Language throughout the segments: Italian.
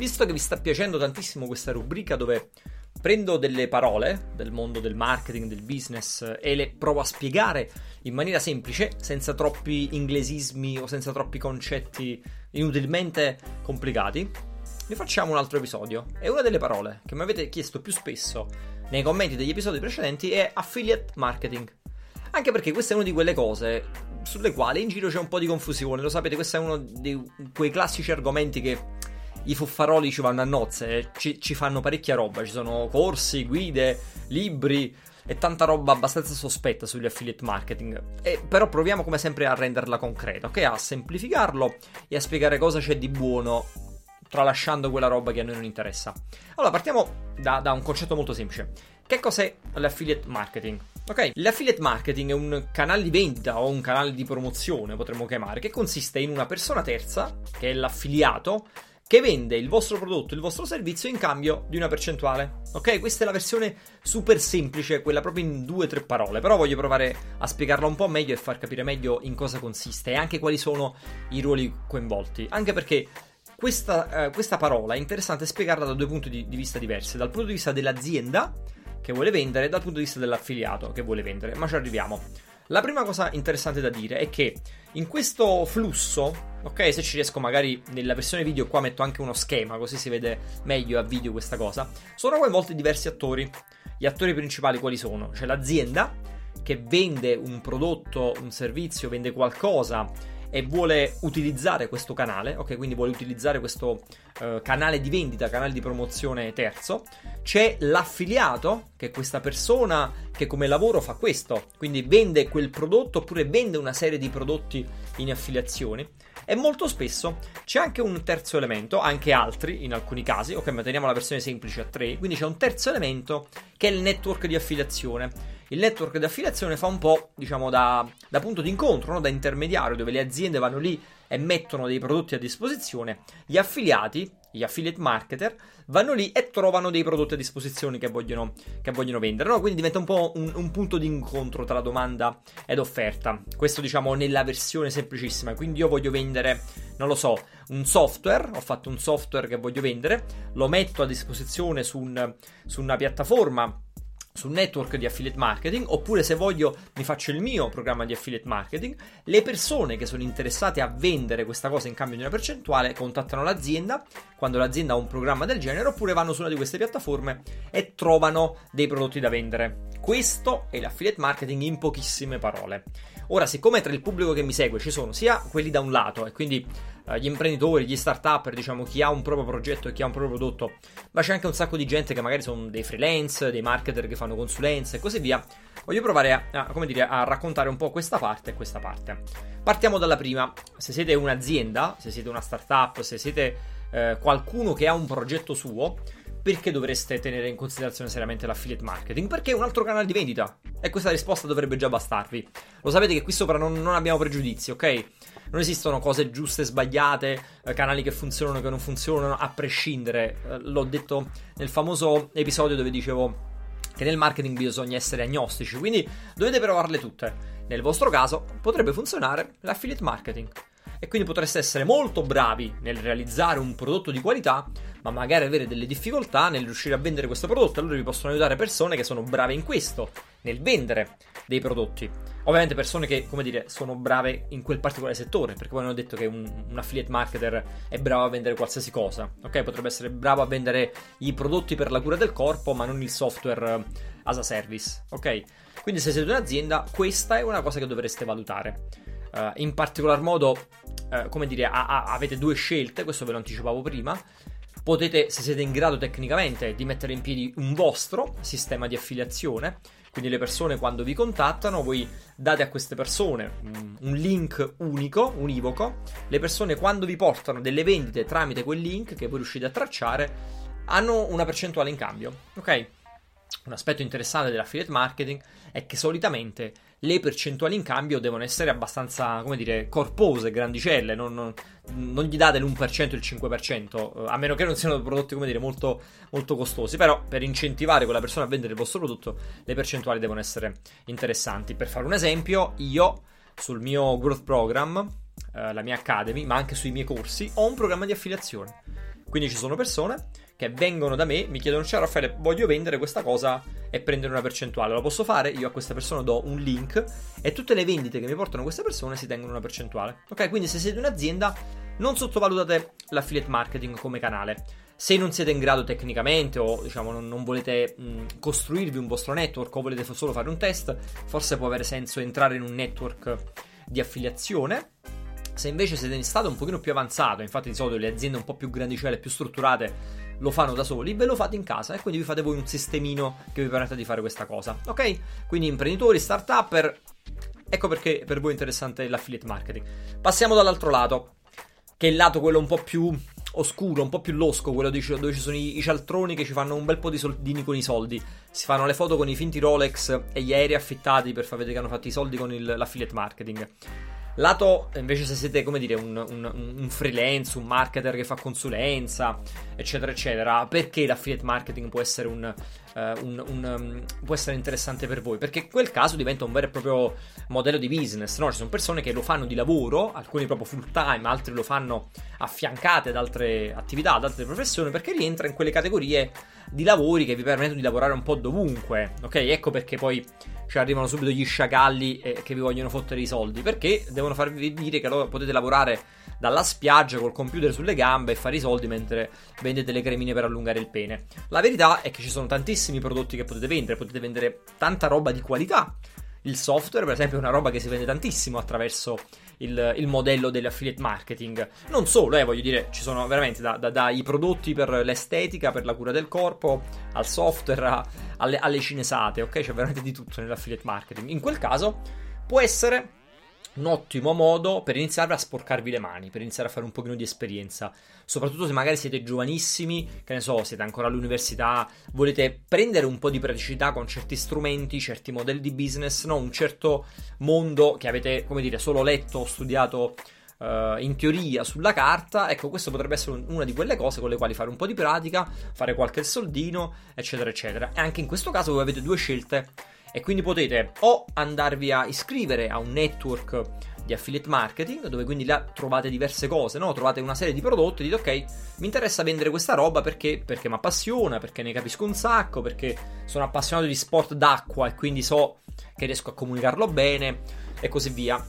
Visto che vi sta piacendo tantissimo questa rubrica dove prendo delle parole del mondo del marketing, del business e le provo a spiegare in maniera semplice, senza troppi inglesismi o senza troppi concetti inutilmente complicati, ne facciamo un altro episodio. E una delle parole che mi avete chiesto più spesso nei commenti degli episodi precedenti è affiliate marketing. Anche perché questa è una di quelle cose sulle quali in giro c'è un po' di confusione. Lo sapete, questo è uno di quei classici argomenti che i fuffaroli ci vanno a nozze, ci, ci fanno parecchia roba. Ci sono corsi, guide, libri e tanta roba abbastanza sospetta sugli affiliate marketing. E però proviamo come sempre a renderla concreta, ok? A semplificarlo e a spiegare cosa c'è di buono tralasciando quella roba che a noi non interessa. Allora, partiamo da, da un concetto molto semplice. Che cos'è l'affiliate marketing? Ok, l'affiliate marketing è un canale di vendita o un canale di promozione, potremmo chiamare, che consiste in una persona terza, che è l'affiliato, che vende il vostro prodotto, il vostro servizio in cambio di una percentuale. Ok, questa è la versione super semplice, quella proprio in due o tre parole, però voglio provare a spiegarla un po' meglio e far capire meglio in cosa consiste e anche quali sono i ruoli coinvolti. Anche perché questa, eh, questa parola è interessante spiegarla da due punti di, di vista diversi, dal punto di vista dell'azienda che vuole vendere e dal punto di vista dell'affiliato che vuole vendere, ma ci arriviamo. La prima cosa interessante da dire è che in questo flusso, ok, se ci riesco magari nella versione video qua metto anche uno schema così si vede meglio a video questa cosa, sono coinvolti diversi attori. Gli attori principali quali sono? C'è l'azienda che vende un prodotto, un servizio, vende qualcosa e vuole utilizzare questo canale, ok? Quindi vuole utilizzare questo uh, canale di vendita, canale di promozione terzo. C'è l'affiliato, che è questa persona che come lavoro fa questo, quindi vende quel prodotto oppure vende una serie di prodotti in affiliazione. E molto spesso c'è anche un terzo elemento, anche altri in alcuni casi, ok, ma teniamo la versione semplice a tre, quindi c'è un terzo elemento che è il network di affiliazione il network di affiliazione fa un po', diciamo, da, da punto di incontro, no? da intermediario, dove le aziende vanno lì e mettono dei prodotti a disposizione. Gli affiliati, gli affiliate marketer, vanno lì e trovano dei prodotti a disposizione che vogliono, che vogliono vendere. No? Quindi diventa un po' un, un, punto di incontro tra domanda ed offerta. Questo, diciamo, nella versione semplicissima. Quindi io voglio vendere, non lo so, un software. Ho fatto un software che voglio vendere, lo metto a disposizione su, un, su una piattaforma sul network di affiliate marketing oppure se voglio mi faccio il mio programma di affiliate marketing le persone che sono interessate a vendere questa cosa in cambio di una percentuale contattano l'azienda quando l'azienda ha un programma del genere oppure vanno su una di queste piattaforme e trovano dei prodotti da vendere. Questo è l'affiliate marketing in pochissime parole ora siccome tra il pubblico che mi segue ci sono sia quelli da un lato e quindi uh, gli imprenditori, gli start-up, diciamo chi ha un proprio progetto e chi ha un proprio prodotto, ma c'è anche un sacco di gente che magari sono dei freelance, dei marketer che fanno consulenze e così via. Voglio provare a, a, dire, a raccontare un po' questa parte e questa parte. Partiamo dalla prima. Se siete un'azienda, se siete una startup, se siete eh, qualcuno che ha un progetto suo, perché dovreste tenere in considerazione seriamente l'affiliate marketing? Perché è un altro canale di vendita. E questa risposta dovrebbe già bastarvi. Lo sapete che qui sopra non, non abbiamo pregiudizi, ok? non esistono cose giuste e sbagliate, eh, canali che funzionano e che non funzionano, a prescindere. Eh, l'ho detto nel famoso episodio dove dicevo che nel marketing bisogna essere agnostici, quindi dovete provarle tutte. Nel vostro caso potrebbe funzionare l'affiliate marketing e quindi potreste essere molto bravi nel realizzare un prodotto di qualità, ma magari avere delle difficoltà nel riuscire a vendere questo prodotto. Allora vi possono aiutare persone che sono brave in questo, nel vendere dei prodotti. Ovviamente persone che, come dire, sono brave in quel particolare settore, perché poi hanno detto che un, un, affiliate marketer è bravo a vendere qualsiasi cosa, ok? Potrebbe essere bravo a vendere i prodotti per la cura del corpo, ma non il software as a service, ok? Quindi se siete un'azienda, questa è una cosa che dovreste valutare. Uh, in particolar modo, uh, come dire, a- a- avete due scelte, questo ve lo anticipavo prima. Potete, se siete in grado tecnicamente, di mettere in piedi un vostro sistema di affiliazione quindi le persone quando vi contattano, voi date a queste persone un link unico, univoco. Le persone quando vi portano delle vendite tramite quel link che voi riuscite a tracciare, hanno una percentuale in cambio. Ok? Un aspetto interessante dell'affiliate marketing è che solitamente le percentuali in cambio devono essere abbastanza, come dire, corpose, grandicelle, non, non, non gli date l'1% e il 5%, a meno che non siano prodotti, come dire, molto, molto costosi, però per incentivare quella persona a vendere il vostro prodotto le percentuali devono essere interessanti. Per fare un esempio, io sul mio growth program, eh, la mia academy, ma anche sui miei corsi, ho un programma di affiliazione. Quindi ci sono persone che vengono da me, mi chiedono, ciao Raffaele, voglio vendere questa cosa e prendere una percentuale. Lo posso fare? Io a questa persona do un link e tutte le vendite che mi portano queste persone si tengono una percentuale. Ok, quindi se siete un'azienda, non sottovalutate l'affiliate marketing come canale. Se non siete in grado tecnicamente o diciamo non, non volete mh, costruirvi un vostro network o volete solo fare un test, forse può avere senso entrare in un network di affiliazione se invece siete in stato un pochino più avanzato, infatti di solito le aziende un po' più grandicelle, più strutturate, lo fanno da soli, ve lo fate in casa e quindi vi fate voi un sistemino che vi permette di fare questa cosa, ok? Quindi imprenditori, start-upper, ecco perché per voi è interessante l'affiliate marketing. Passiamo dall'altro lato, che è il lato quello un po' più oscuro, un po' più losco, quello dove ci sono i, cialtroni che ci fanno un bel po' di soldini con i soldi. Si fanno le foto con i finti Rolex e gli aerei affittati per far vedere che hanno fatto i soldi con il, l'affiliate marketing. Lato, invece, se siete, come dire, un, un, un, freelance, un marketer che fa consulenza, eccetera, eccetera, perché l'affiliate marketing può essere, un, uh, um, può essere interessante per voi? Perché in quel caso diventa un vero e proprio modello di business, no? Ci sono persone che lo fanno di lavoro, alcuni proprio full time, altri lo fanno affiancate ad altre attività, ad altre professioni, perché rientra in quelle categorie di lavori che vi permettono di lavorare un po' dovunque, ok? Ecco perché poi ci arrivano subito gli sciacalli eh, che vi vogliono fottere i soldi, perché devono farvi dire che allora potete lavorare dalla spiaggia col computer sulle gambe e fare i soldi mentre vendete le cremine per allungare il pene. La verità è che ci sono tantissimi prodotti che potete vendere, potete vendere tanta roba di qualità. Il software, per esempio, è una roba che si vende tantissimo attraverso il, il modello dell'affiliate marketing. Non solo, eh, voglio dire, ci sono veramente da, da, dai prodotti per l'estetica, per la cura del corpo, al software, a, alle, alle cinesate, ok? C'è veramente di tutto nell'affiliate marketing. In quel caso può essere un ottimo modo per iniziare a sporcarvi le mani, per iniziare a fare un pochino di esperienza. Soprattutto se magari siete giovanissimi, che ne so, siete ancora all'università, volete prendere un po' di praticità con certi strumenti, certi modelli di business, no? Un certo mondo che avete, come dire, solo letto o studiato uh, in teoria sulla carta. Ecco, questo potrebbe essere una di quelle cose con le quali fare un po' di pratica, fare qualche soldino, eccetera, eccetera. E anche in questo caso voi avete due scelte e quindi potete o andarvi a iscrivere a un network di affiliate marketing, dove quindi là trovate diverse cose, no? Trovate una serie di prodotti dite ok, mi interessa vendere questa roba perché, perché mi appassiona, perché ne capisco un sacco, perché sono appassionato di sport d'acqua e quindi so che riesco a comunicarlo bene e così via.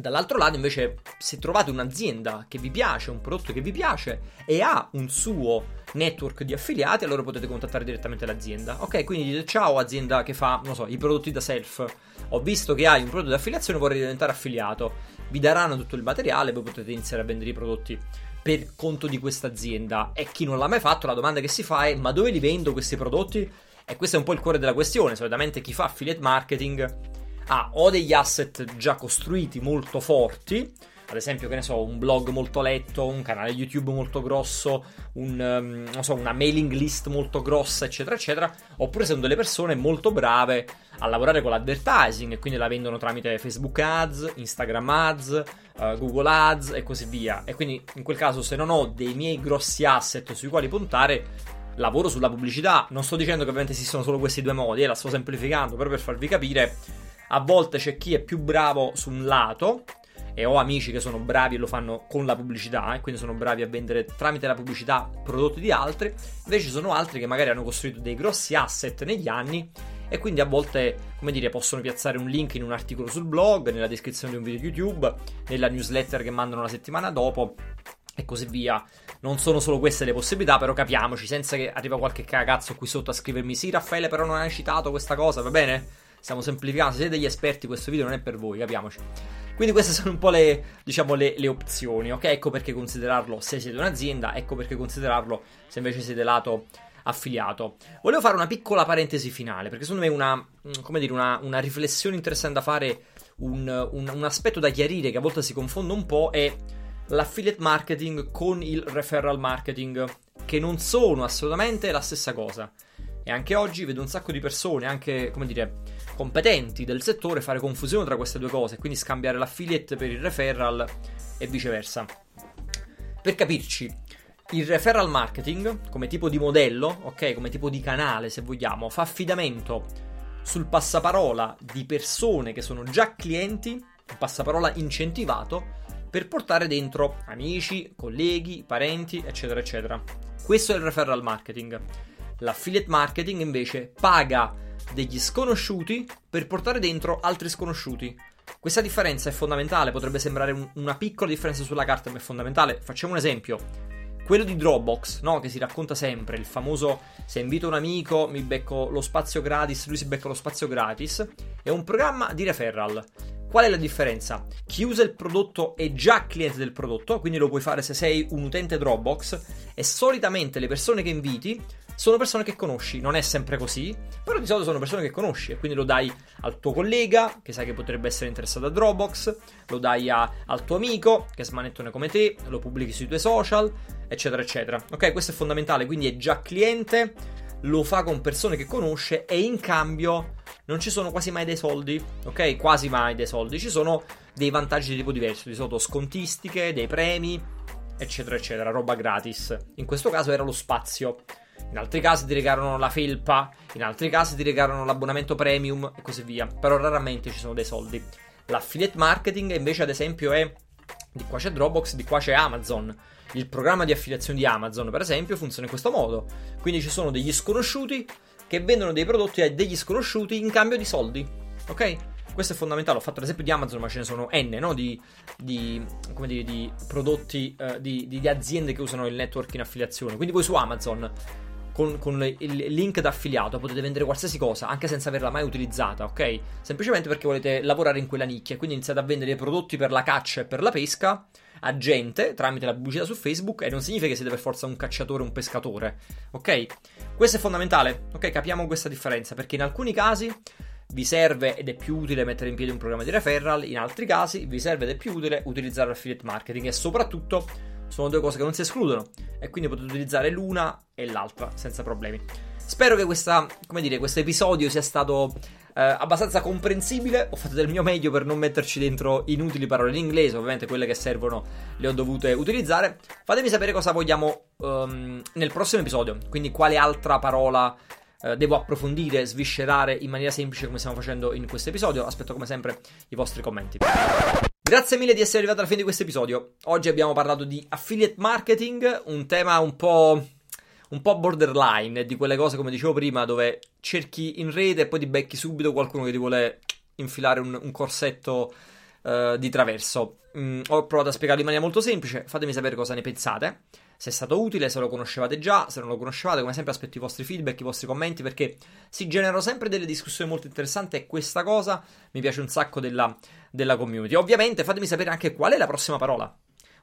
Dall'altro lato, invece, se trovate un'azienda che vi piace, un prodotto che vi piace e ha un suo network di affiliati, allora potete contattare direttamente l'azienda. Ok, quindi dite ciao azienda che fa, non so, i prodotti da self. Ho visto che hai un prodotto di affiliazione, vorrei diventare affiliato. Vi daranno tutto il materiale, voi potete iniziare a vendere i prodotti per conto di questa azienda. E chi non l'ha mai fatto, la domanda che si fa è: ma dove li vendo questi prodotti? E questo è un po' il cuore della questione. Solitamente chi fa affiliate marketing ha o degli asset già costruiti molto forti ad esempio, che ne so, un blog molto letto, un canale YouTube molto grosso, un, um, so, una mailing list molto grossa, eccetera, eccetera, oppure sono delle persone molto brave a lavorare con l'advertising e quindi la vendono tramite Facebook Ads, Instagram Ads, uh, Google Ads e così via. E quindi in quel caso, se non ho dei miei grossi asset sui quali puntare, lavoro sulla pubblicità. Non sto dicendo che ovviamente esistono solo questi due modi, eh, la sto semplificando, però per farvi capire, a volte c'è chi è più bravo su un lato e ho amici che sono bravi e lo fanno con la pubblicità, eh, quindi sono bravi a vendere tramite la pubblicità prodotti di altri, invece ci sono altri che magari hanno costruito dei grossi asset negli anni e quindi a volte, come dire, possono piazzare un link in un articolo sul blog, nella descrizione di un video YouTube, nella newsletter che mandano la settimana dopo e così via. Non sono solo queste le possibilità, però capiamoci, senza che arriva qualche cagazzo qui sotto a scrivermi sì Raffaele però non hai citato questa cosa, va bene? Stiamo semplificando, se siete degli esperti questo video non è per voi, capiamoci. Quindi queste sono un po' le, diciamo, le, le, opzioni, ok? Ecco perché considerarlo se siete un'azienda, ecco perché considerarlo se invece siete lato affiliato. Volevo fare una piccola parentesi finale, perché secondo me una, come dire, una, una riflessione interessante da fare, un, un, un aspetto da chiarire che a volte si confonde un po' è l'affiliate marketing con il referral marketing, che non sono assolutamente la stessa cosa. E anche oggi vedo un sacco di persone, anche come dire, competenti del settore, fare confusione tra queste due cose, quindi scambiare l'affiliate per il referral e viceversa. Per capirci, il referral marketing, come tipo di modello, ok, come tipo di canale, se vogliamo, fa affidamento sul passaparola di persone che sono già clienti, un passaparola incentivato per portare dentro amici, colleghi, parenti, eccetera, eccetera. Questo è il referral marketing. L'affiliate marketing invece paga degli sconosciuti per portare dentro altri sconosciuti. Questa differenza è fondamentale, potrebbe sembrare un, una piccola differenza sulla carta, ma è fondamentale. Facciamo un esempio. Quello di Dropbox, no? Che si racconta sempre, il famoso se invito un amico mi becco lo spazio gratis, lui si becca lo spazio gratis, è un programma di referral. Qual è la differenza? Chi usa il prodotto è già cliente del prodotto, quindi lo puoi fare se sei un utente Dropbox e solitamente le persone che inviti sono persone che conosci, non è sempre così, però di solito sono persone che conosci e quindi lo dai al tuo collega che sai che potrebbe essere interessato a Dropbox, lo dai a, al tuo amico che è smanettone come te, lo pubblichi sui tuoi social, eccetera, eccetera. Ok, questo è fondamentale, quindi è già cliente, lo fa con persone che conosce e in cambio non ci sono quasi mai dei soldi, ok? Quasi mai dei soldi, ci sono dei vantaggi di tipo diverso, di solito scontistiche, dei premi, eccetera, eccetera, roba gratis. In questo caso era lo spazio. In altri casi ti regalano la felpa, in altri casi ti regalano l'abbonamento premium e così via. Però raramente ci sono dei soldi. L'affiliate marketing invece, ad esempio, è di qua c'è Dropbox, di qua c'è Amazon. Il programma di affiliazione di Amazon, per esempio, funziona in questo modo. Quindi ci sono degli sconosciuti che vendono dei prodotti a degli sconosciuti in cambio di soldi. Ok? Questo è fondamentale. Ho fatto l'esempio di Amazon, ma ce ne sono N, no? Di, di, dire, di prodotti, uh, di, di, aziende che usano il network in affiliazione. Quindi voi su Amazon, con, con il link d'affiliato, potete vendere qualsiasi cosa, anche senza averla mai utilizzata, ok? Semplicemente perché volete lavorare in quella nicchia. Quindi iniziate a vendere prodotti per la caccia e per la pesca a gente tramite la pubblicità su Facebook e non significa che siete per forza un cacciatore o un pescatore, ok? Questo è fondamentale, ok? Capiamo questa differenza perché in alcuni casi vi serve ed è più utile mettere in piedi un programma di referral, in altri casi vi serve ed è più utile utilizzare affiliate marketing e soprattutto sono due cose che non si escludono e quindi potete utilizzare l'una e l'altra senza problemi. Spero che questa, dire, questo episodio sia stato eh, abbastanza comprensibile. Ho fatto del mio meglio per non metterci dentro inutili parole in inglese. Ovviamente quelle che servono le ho dovute utilizzare. Fatemi sapere cosa vogliamo um, nel prossimo episodio. Quindi, quale altra parola uh, devo approfondire, sviscerare in maniera semplice come stiamo facendo in questo episodio. Aspetto come sempre i vostri commenti. Grazie mille di essere arrivato alla fine di questo episodio. Oggi abbiamo parlato di affiliate marketing, un tema un po' un po' borderline, di quelle cose come dicevo prima, dove cerchi in rete e poi ti becchi subito qualcuno che ti vuole infilare un, un corsetto uh, di traverso. Mm, ho provato a spiegarlo in maniera molto semplice, fatemi sapere cosa ne pensate. Se è stato utile, se lo conoscevate già, se non lo conoscevate, come sempre aspetto i vostri feedback, i vostri commenti, perché si generano sempre delle discussioni molto interessanti e questa cosa mi piace un sacco della, della community. Ovviamente fatemi sapere anche qual è la prossima parola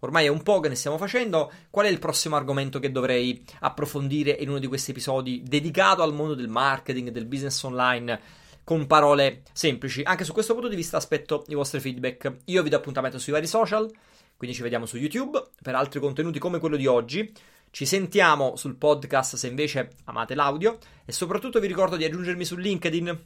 Ormai è un po' che ne stiamo facendo. Qual è il prossimo argomento che dovrei approfondire in uno di questi episodi dedicato al mondo del marketing, del business online? Con parole semplici. Anche su questo punto di vista aspetto i vostri feedback. Io vi do appuntamento sui vari social, quindi ci vediamo su YouTube per altri contenuti come quello di oggi. Ci sentiamo sul podcast se invece amate l'audio e soprattutto vi ricordo di aggiungermi su LinkedIn.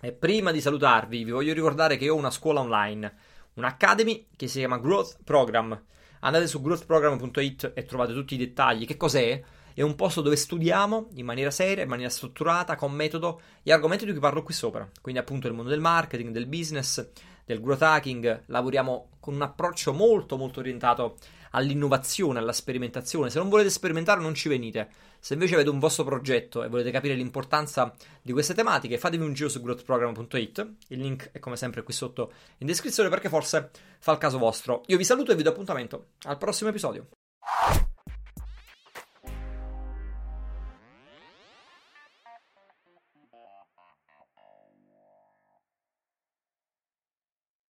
E prima di salutarvi vi voglio ricordare che ho una scuola online, un'academy che si chiama Growth Program Andate su growthprogram.it e trovate tutti i dettagli. Che cos'è? È un posto dove studiamo in maniera seria, in maniera strutturata, con metodo gli argomenti di cui parlo qui sopra. Quindi appunto il mondo del marketing, del business, del growth hacking, lavoriamo con un approccio molto molto orientato all'innovazione, alla sperimentazione. Se non volete sperimentare non ci venite. Se invece avete un vostro progetto e volete capire l'importanza di queste tematiche, fatevi un giro su growthprogram.it. Il link è come sempre qui sotto in descrizione perché forse fa il caso vostro. Io vi saluto e vi do appuntamento al prossimo episodio.